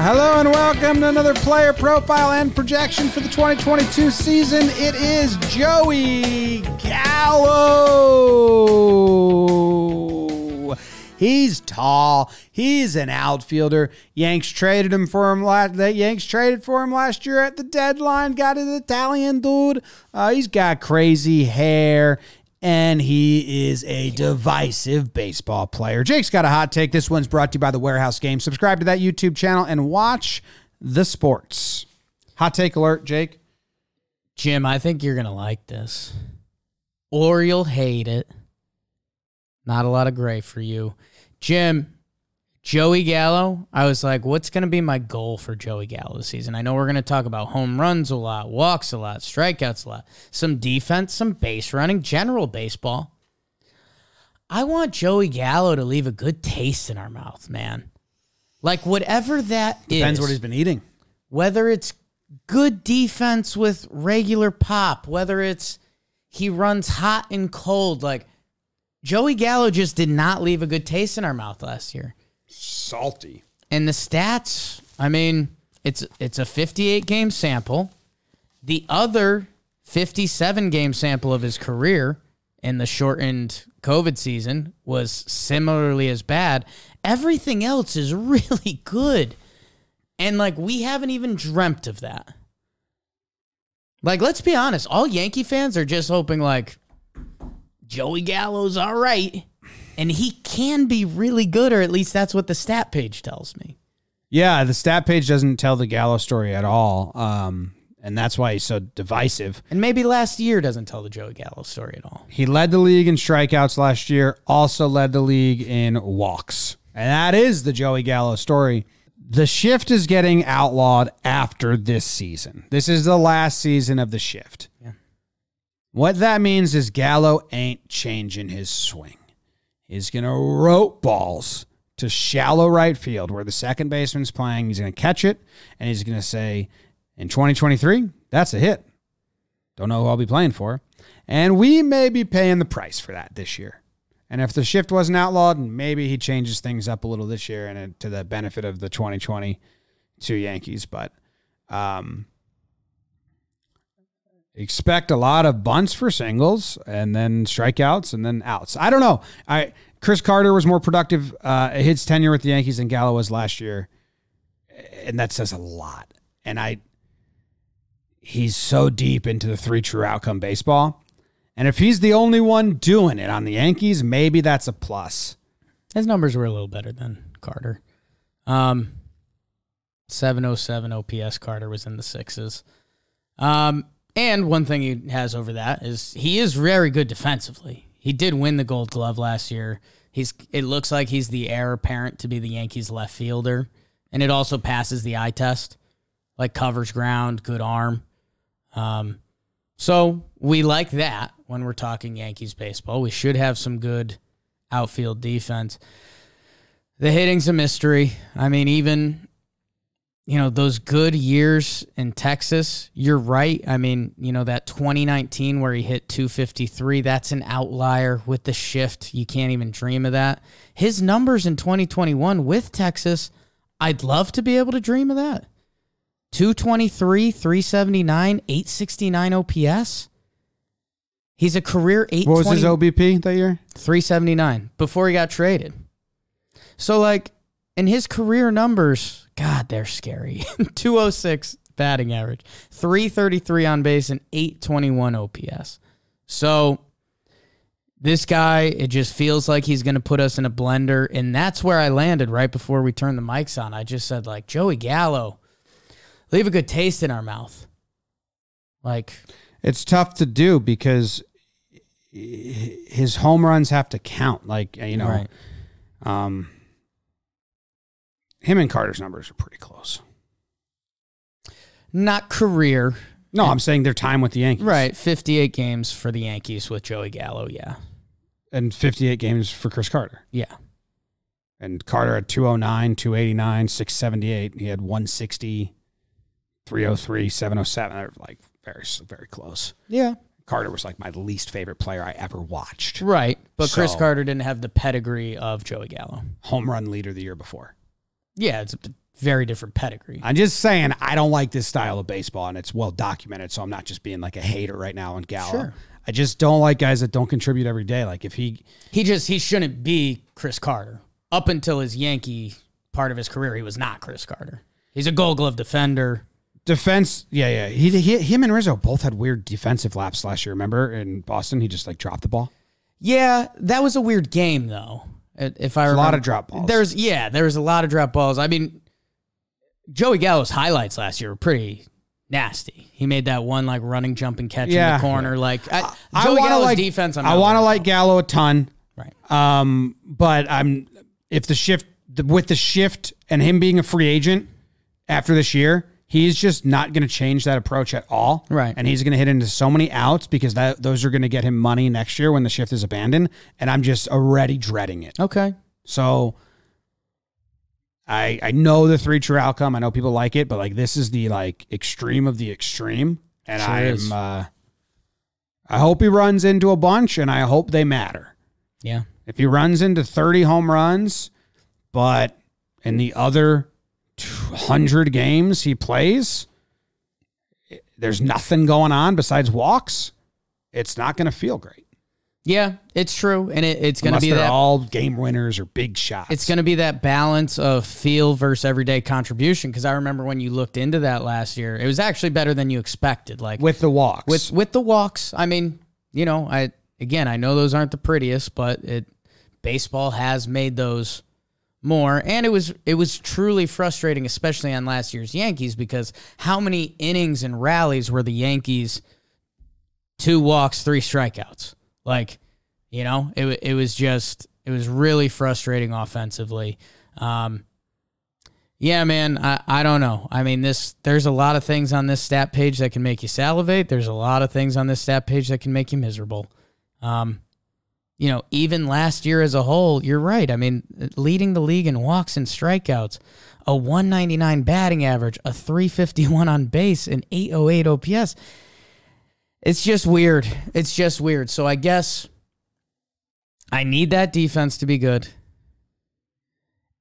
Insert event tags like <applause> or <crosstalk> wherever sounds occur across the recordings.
Hello and welcome to another player profile and projection for the 2022 season. It is Joey Gallo. He's tall. He's an outfielder. Yanks traded him for him last. The Yanks traded for him last year at the deadline. Got an Italian dude. Uh, he's got crazy hair and he is a divisive baseball player. Jake's got a hot take. This one's brought to you by the Warehouse Game. Subscribe to that YouTube channel and watch the sports. Hot take alert, Jake. Jim, I think you're going to like this. Or you'll hate it. Not a lot of gray for you. Jim, Joey Gallo, I was like, what's going to be my goal for Joey Gallo this season? I know we're going to talk about home runs a lot, walks a lot, strikeouts a lot, some defense, some base running, general baseball. I want Joey Gallo to leave a good taste in our mouth, man. Like whatever that Depends is, what he's been eating. whether it's good defense with regular pop, whether it's he runs hot and cold, like Joey Gallo just did not leave a good taste in our mouth last year. Salty. And the stats, I mean, it's it's a 58 game sample. The other 57 game sample of his career in the shortened COVID season was similarly as bad. Everything else is <laughs> really good. And like we haven't even dreamt of that. Like let's be honest, all Yankee fans are just hoping like Joey Gallo's all right and he can be really good or at least that's what the stat page tells me. Yeah, the stat page doesn't tell the Gallo story at all. Um, and that's why he's so divisive. And maybe last year doesn't tell the Joey Gallo story at all. He led the league in strikeouts last year, also led the league in walks. And that is the Joey Gallo story. The shift is getting outlawed after this season. This is the last season of the shift. Yeah. What that means is Gallo ain't changing his swing. He's going to rope balls to shallow right field where the second baseman's playing. He's going to catch it and he's going to say, in 2023, that's a hit. Don't know who I'll be playing for. And we may be paying the price for that this year. And if the shift wasn't outlawed, maybe he changes things up a little this year and it- to the benefit of the 2022 Yankees. But um, expect a lot of bunts for singles and then strikeouts and then outs. I don't know. I Chris Carter was more productive uh, his tenure with the Yankees than Gallo was last year, and that says a lot. And I, he's so deep into the three true outcome baseball, and if he's the only one doing it on the Yankees, maybe that's a plus. His numbers were a little better than Carter. Um, 707 OPS Carter was in the sixes. Um, and one thing he has over that is he is very good defensively. He did win the Gold Glove last year. He's it looks like he's the heir apparent to be the Yankees left fielder, and it also passes the eye test, like covers ground, good arm. Um, so we like that when we're talking Yankees baseball. We should have some good outfield defense. The hitting's a mystery. I mean, even you know those good years in Texas. You're right. I mean, you know that 2019 where he hit 253. That's an outlier with the shift. You can't even dream of that. His numbers in 2021 with Texas, I'd love to be able to dream of that. 223, 379, 869 OPS. He's a career 820. What was his OBP that year? 379 before he got traded. So like in his career numbers, God, they're scary. <laughs> 206 batting average, 333 on base, and 821 OPS. So this guy, it just feels like he's going to put us in a blender. And that's where I landed right before we turned the mics on. I just said, like, Joey Gallo, leave a good taste in our mouth. Like, It's tough to do because his home runs have to count. Like you know, right. um, him and Carter's numbers are pretty close. Not career. No, I'm saying their time with the Yankees. Right. 58 games for the Yankees with Joey Gallo. Yeah. And 58 games for Chris Carter. Yeah. And Carter at 209, 289, 678. He had 160, 303, 707. They're like very, very close. Yeah. Carter was like my least favorite player I ever watched. Right. But Chris So- Carter didn't have the pedigree of Joey Gallo. Home run leader the year before. Yeah. It's a very different pedigree. I'm just saying I don't like this style of baseball, and it's well documented. So I'm not just being like a hater right now on Gallo. Sure. I just don't like guys that don't contribute every day. Like if he, He just, he shouldn't be Chris Carter. Up until his Yankee part of his career, he was not Chris Carter. He's a gold glove defender. defense, yeah, yeah. He, he, him and Rizzo both had weird defensive laps last year. Remember in Boston, he just like dropped the ball. Yeah, that was a weird game though. If I remember, a lot of drop balls. There's yeah, there was a lot of drop balls. I mean, Joey Gallo's highlights last year were pretty nasty. He made that one like running jump and catch in the corner. Like I, I Joey Gallo's like defense. I want to like Gallo a ton. right. Um, but I'm if the shift the, with the shift and him being a free agent after this year, he's just not going to change that approach at all. Right. and he's going to hit into so many outs because that those are going to get him money next year when the shift is abandoned. And I'm just already dreading it. Okay. So. I, I know the three true outcome. I know people like it, but like this is the like extreme of the extreme, and Sure I am Uh, I hope he runs into a bunch, and I hope they matter. Yeah. If he runs into 30 home runs, but in the other 200 games he plays, there's nothing going on besides walks, it's not going to feel great. Yeah, it's true, and it, it's going to be that. all game winners or big shots. it's going to be that balance of feel versus everyday contribution. Because I remember when you looked into that last year, it was actually better than you expected. Like with the walks. with with the walks. I mean, you know, I again, I know those aren't the prettiest, but it baseball has made those more, and it was it was truly frustrating, especially on last year's Yankees, because how many innings and rallies were the Yankees? Two walks, three strikeouts. Like, you know, it it was just it was really frustrating offensively. Um, yeah, man, I, I don't know. I mean, this there's a lot of things on this stat page that can make you salivate. There's a lot of things on this stat page that can make you miserable. Um, you know, even last year as a whole, you're right. I mean, leading the league in walks and strikeouts, a 199 batting average, a 351 on base, an 808 OPS. It's just weird. It's just weird. So I guess I need that defense to be good.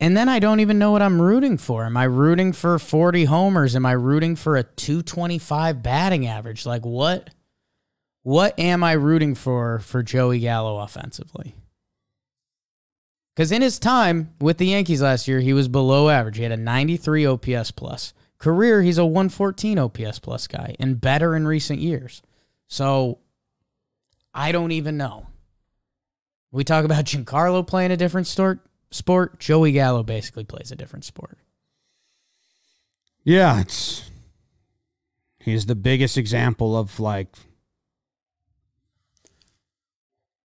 And then I don't even know what I'm rooting for. Am I rooting for 40 homers? Am I rooting for a 225 batting average? Like what what am I rooting for for Joey Gallo offensively? Cuz in his time with the Yankees last year, he was below average. He had a 93 OPS plus. Career, he's a 114 OPS plus guy and better in recent years. So I don't even know. We talk about <laughs> Giancarlo playing a different sport. Sport. Joey Gallo basically plays a different sport. yeah, it's he's the biggest example of like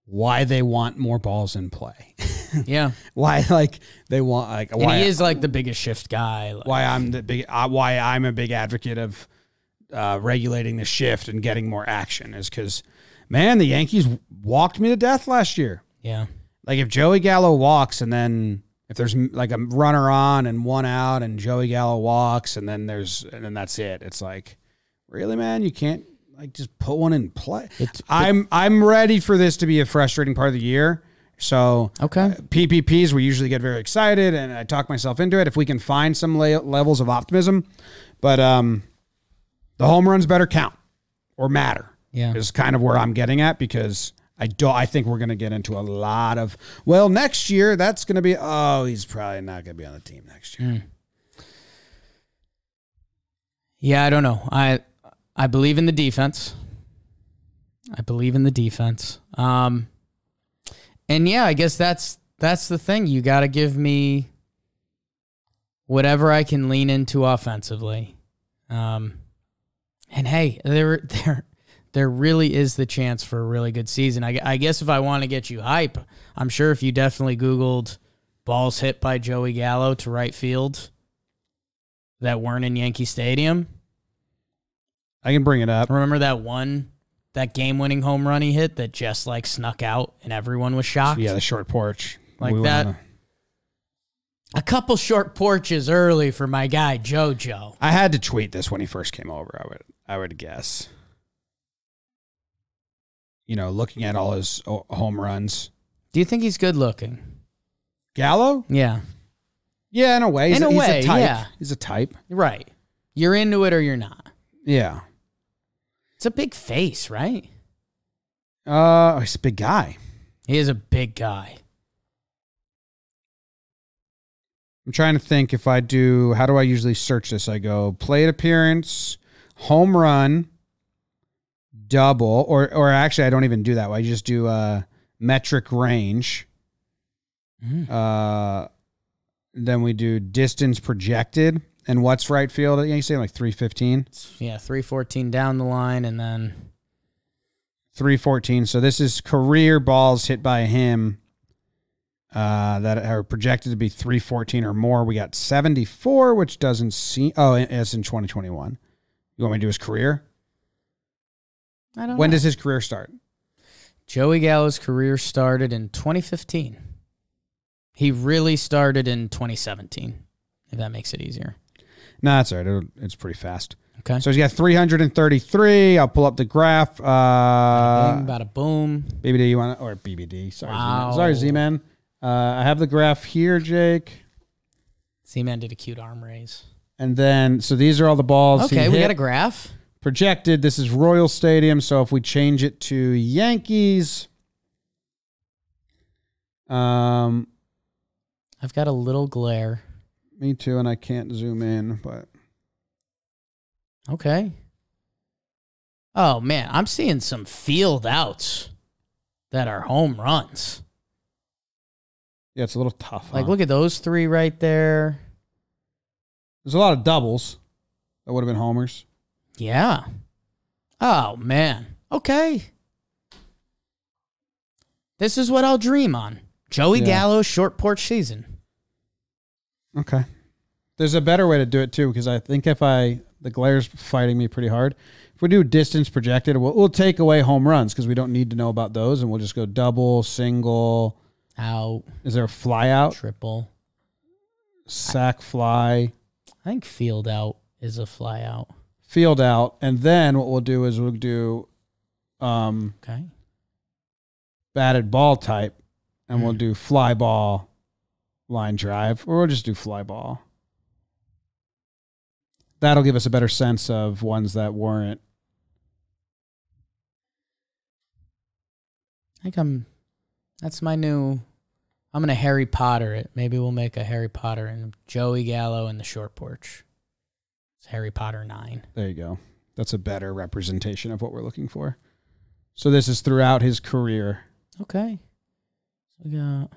why they want more balls in play. <laughs> Yeah, why like they want like and why he is like the biggest shift guy. Like, why I'm the big uh, why I'm a big advocate of uh, regulating the shift and getting more action is because man the Yankees walked me to death last year. Yeah, Like if Joey Gallo walks and then if there's like a runner on and one out and Joey Gallo walks and then there's and then that's it. It's like really man you can't like just put one in play. It's- I'm I'm ready for this to be a frustrating part of the year. So Okay. PPPs we usually get very excited and I talk myself into it if we can find some la- levels of optimism. But um the home runs better count or matter yeah. is kind of where I'm getting at because I don't. I think we're going to get into a lot of. Well, next year that's going to be. Oh, he's probably not going to be on the team next year. Yeah, I don't know. I I believe in the defense. I believe in the defense. Um, and yeah, I guess that's that's the thing. You got to give me whatever I can lean into offensively. Um, and hey, there <laughs> there there really is the chance for a really good season. I, I guess if I want to get you hype, I'm sure if you definitely Googled balls hit by Joey Gallo to right field that weren't in Yankee Stadium. I can bring it up. Remember that one, that game winning home run he hit that just like snuck out and everyone was shocked? Yeah, the short porch. Like We that. wanna- A couple short porches early for my guy JoJo. I had to tweet this when he first came over. I would I would guess. You know, looking at all his uh, home runs. Do you think he's good looking? Gallo? Yeah. Yeah, in a way. He's In a he's way, type. yeah. He's a type. Right. You're into it or you're not. Yeah. It's a big face, right? Uh, he's a big guy. He is a big guy. I'm trying to think if I do. How do I usually search this? I go plate appearance, home run, double, or or actually I don't even do that. I just do uh, metric range. Mm. Uh, then we do distance projected and what's right field. You say like 315, Yeah, 314 down the line and then 314. So this is career balls hit by him uh, that are projected to be 314 or more. We got 74, which doesn't seem. Oh, it's in 2021. You want me to do his career? I don't When know. does his career start? Joey Gallo's career started in 2015. He really started in 2017, if that makes it easier. No, that's all right. It'll, it's pretty fast. Okay. So he's got 333. I'll pull up the graph. Uh, bada boom. BBD, you want or BBD? Sorry, Wow. Z-Man. sorry, Z-Man. Uh, I have the graph here, Jake. C-Man did a cute arm raise. And then, so these are all the balls. Okay, we got a graph. projected. This is Royal Stadium. So if we change it to Yankees, um, I've got a little glare. Me too, and I can't zoom in, but Okay. Oh man, I'm seeing some field outs that are home runs. yeah, it's a little tough. Like huh? look at those three right there. there's a lot of doubles that would have been homers. Yeah. Oh man. Okay. This is what I'll dream on. Joey Yeah. Gallo short porch season. Okay. There's a better way to do it too, because I think if I the glare's fighting me pretty hard. If we do distance projected, we'll, we'll take away home runs because we don't need to know about those, and we'll just go double, single. Out, Is there a fly out, triple. sack fly, I think field out is a fly out. field out, and then what we'll do is we'll do um, Okay. batted ball type, and we'll Hmm. do fly ball, line drive, or we'll just do fly ball. That'll give us a better sense of ones that weren't. I think I'm that's my new I'm gonna Harry Potter it. Maybe we'll make a Harry Potter and Joey Gallo in the short porch. It's Harry Potter nine. There you go. That's a better representation of what we're looking for. So this is throughout his career. Okay. So we got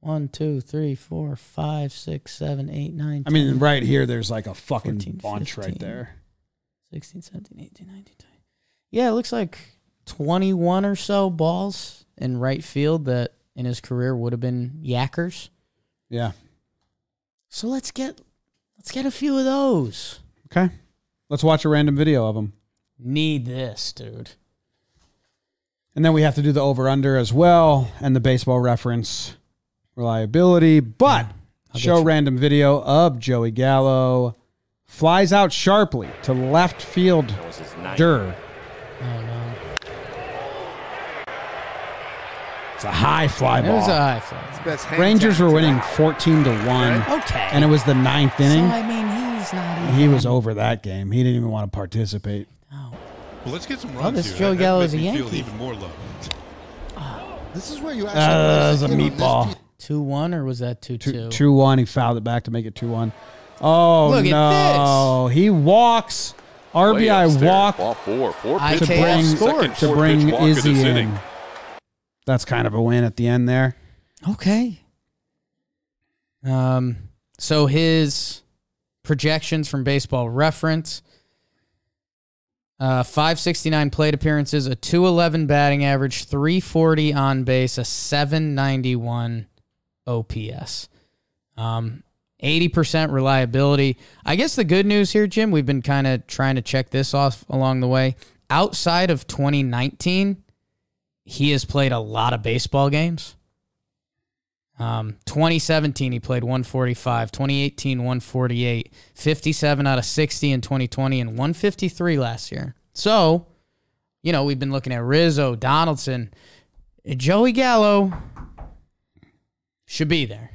one, two, three, four, five, six, seven, eight, nine, I mean, right here, there's like a fucking 14, bunch right there. 16, 17, 18, 19, 20. Yeah, it looks like 21 or so balls in right field that in his career would have been yackers. Yeah. So let's get let's get a few of those. Okay. Let's watch a random video of them. Need this, dude. And then we have to do the over under as well and the baseball reference reliability. But I'll show random video of Joey Gallo flies out sharply to left field. Dur. Oh no. It's a high fly ball. It was a high fly. Best hand Rangers were winning 14 to 1 Okay. and it was the ninth so, inning. I mean, he's not even. He was over that game. He didn't even want to participate. Oh. Well, let's get some Oh, runs this here. Joey That- that Gallo makes is a me feel Yankee. even more love. This is where you actually. Uh, that was a in this meatball. Piece. Two one or was that two two? 2 2 1. He fouled it back to make it 2 1. Oh, Look at no. He walks. RBI upstairs. walk Ball four. Four pitch to bring, scored. Second to bring pitch walk of this Izzy in. That's kind of a win at the end there. Okay. Um, so his projections from Baseball Reference: uh, five sixty nine plate appearances, a two eleven batting average, three forty on base, a seven ninety one OPS. Um, 80% reliability. I guess the good news here, Jim, we've been kind of trying to check this off along the way. Outside of 2019, he has played a lot of baseball games. Um, 2017, he played 145. 2018, 148. 57 out of 60 in 2020, and 153 last year. So, you know, we've been looking at Rizzo, Donaldson. Joey Gallo should be there.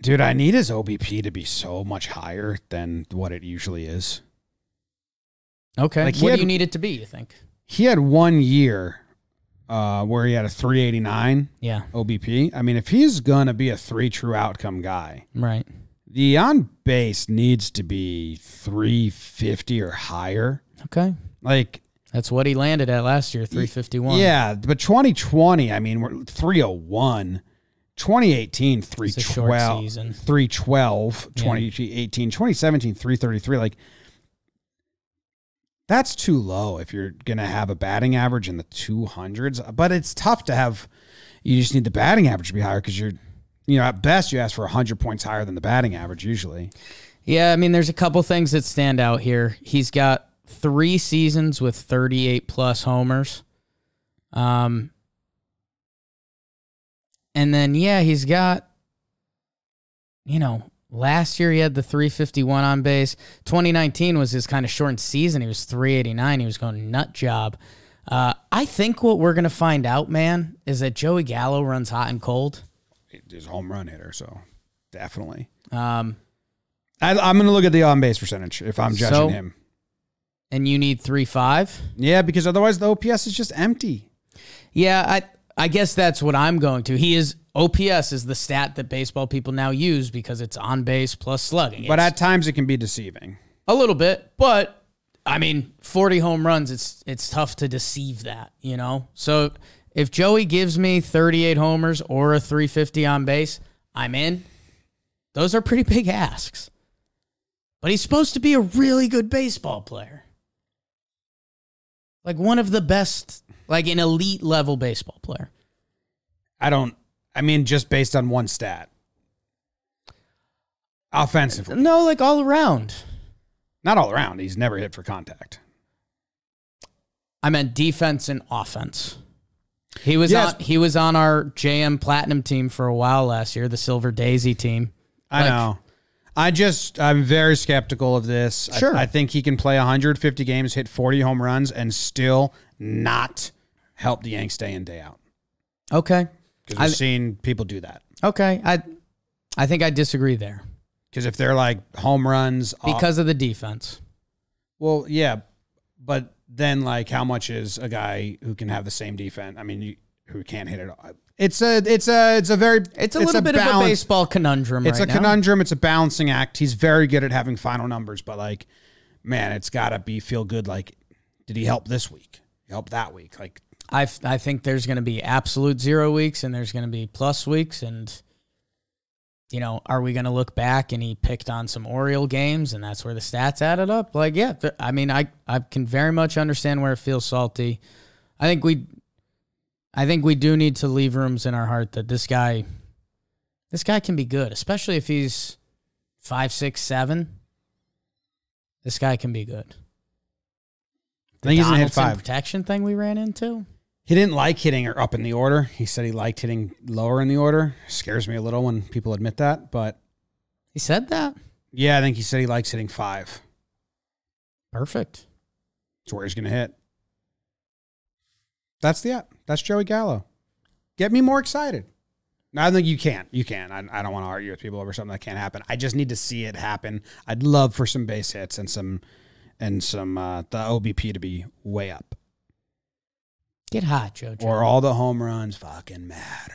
Dude, I need his OBP to be so much higher than what it usually is. Okay. Like, what had- do you need it to be, you think? He had one year uh, where he had a 389 Yeah, OBP. I mean, if he's going to be a three true outcome guy, right. the on base needs to be 350 or higher. Okay. Like, That's what he landed at last year, 351. yeah, but 2020, I mean, we're 301. 2018, It's a short 312. season. 312. Yeah. 2018, 2017, 333. Like, that's too low if you're going to have a batting average in the 200s. But it's tough to have, you just need the batting average to be higher because you're, you know, at best you ask for 100 points higher than the batting average usually. Yeah, I mean, there's a couple things that stand out here. He's got three seasons with 38 plus homers. Um, and then, yeah, he's got, you know, last year he had the 351 on base. 2019 was his kind of shortened season. He was 389. He was going nut job. Uh, I think what we're going to find out, man, is that Joey Gallo runs hot and cold. He's a home run hitter, so definitely. Um, I, I'm going to look at the on base percentage if I'm judging So- him. And you need 3 5. Yeah, because otherwise the OPS is just empty. Yeah, I I guess that's what I'm going to. He is OPS is the stat that baseball people now use because it's on base plus slugging. But It's at times it can be deceiving. a little bit, but I mean, 40 home runs, it's it's tough to deceive that, you know. So if Joey gives me 38 homers or a 350 on base, I'm in. Those are pretty big asks. But he's supposed to be a really good baseball player. Like one of the best, like an elite level baseball player. I don't. I mean, just based on one stat. Offensively, No, like all around. not all around. He's never hit for contact. I meant defense and offense. He was Yes. on he was on our JM Platinum team for a while last year, the Silver Daisy team. I Like- know. I just I'm very skeptical of this. I- Sure. I, think he can play 150 games, hit 40 home runs, and still not help the Yanks day in day out. Okay. Because I- we've seen people do that. Okay. I I think I disagree there. Because if they're like home runs, off- Because of the defense. well, yeah, but then like how much is a guy who can have the same defense? I mean, you, who can't hit it? Uh, It's a it's a it's a very It's a little bit of a balance- baseball conundrum It's right a now. conundrum. It's a balancing act. He's very good at having final numbers, but like, man, it's got to be feel good. Like, did he help this week? Help that week? Like, I I think there's going to be absolute zero weeks and there's going to be plus weeks and you know, are we going to look back and he picked on some Oriole games and that's where the stats added up? Like, yeah, th- I mean, I I can very much understand where it feels salty. I think we I think we do need to leave rooms in our heart that this guy this guy can be good, especially if he's five, six, seven. This guy can be good. I think he's hit five. protection thing we ran into. He didn't like hitting her up in the order. He said he liked hitting lower in the order. Scares me a little when people admit that, but He said that. yeah, I think he said he likes hitting five. Perfect. That's where he's going to hit. That's the app. That's Joey Gallo. Get me more excited. No, I think you can't. You can. I, I don't want to argue with people over something that can't happen. I just need to see it happen. I'd love for some base hits and some and some uh, the OBP to be way up, Get hot, Jojo. or all the home runs fucking matter.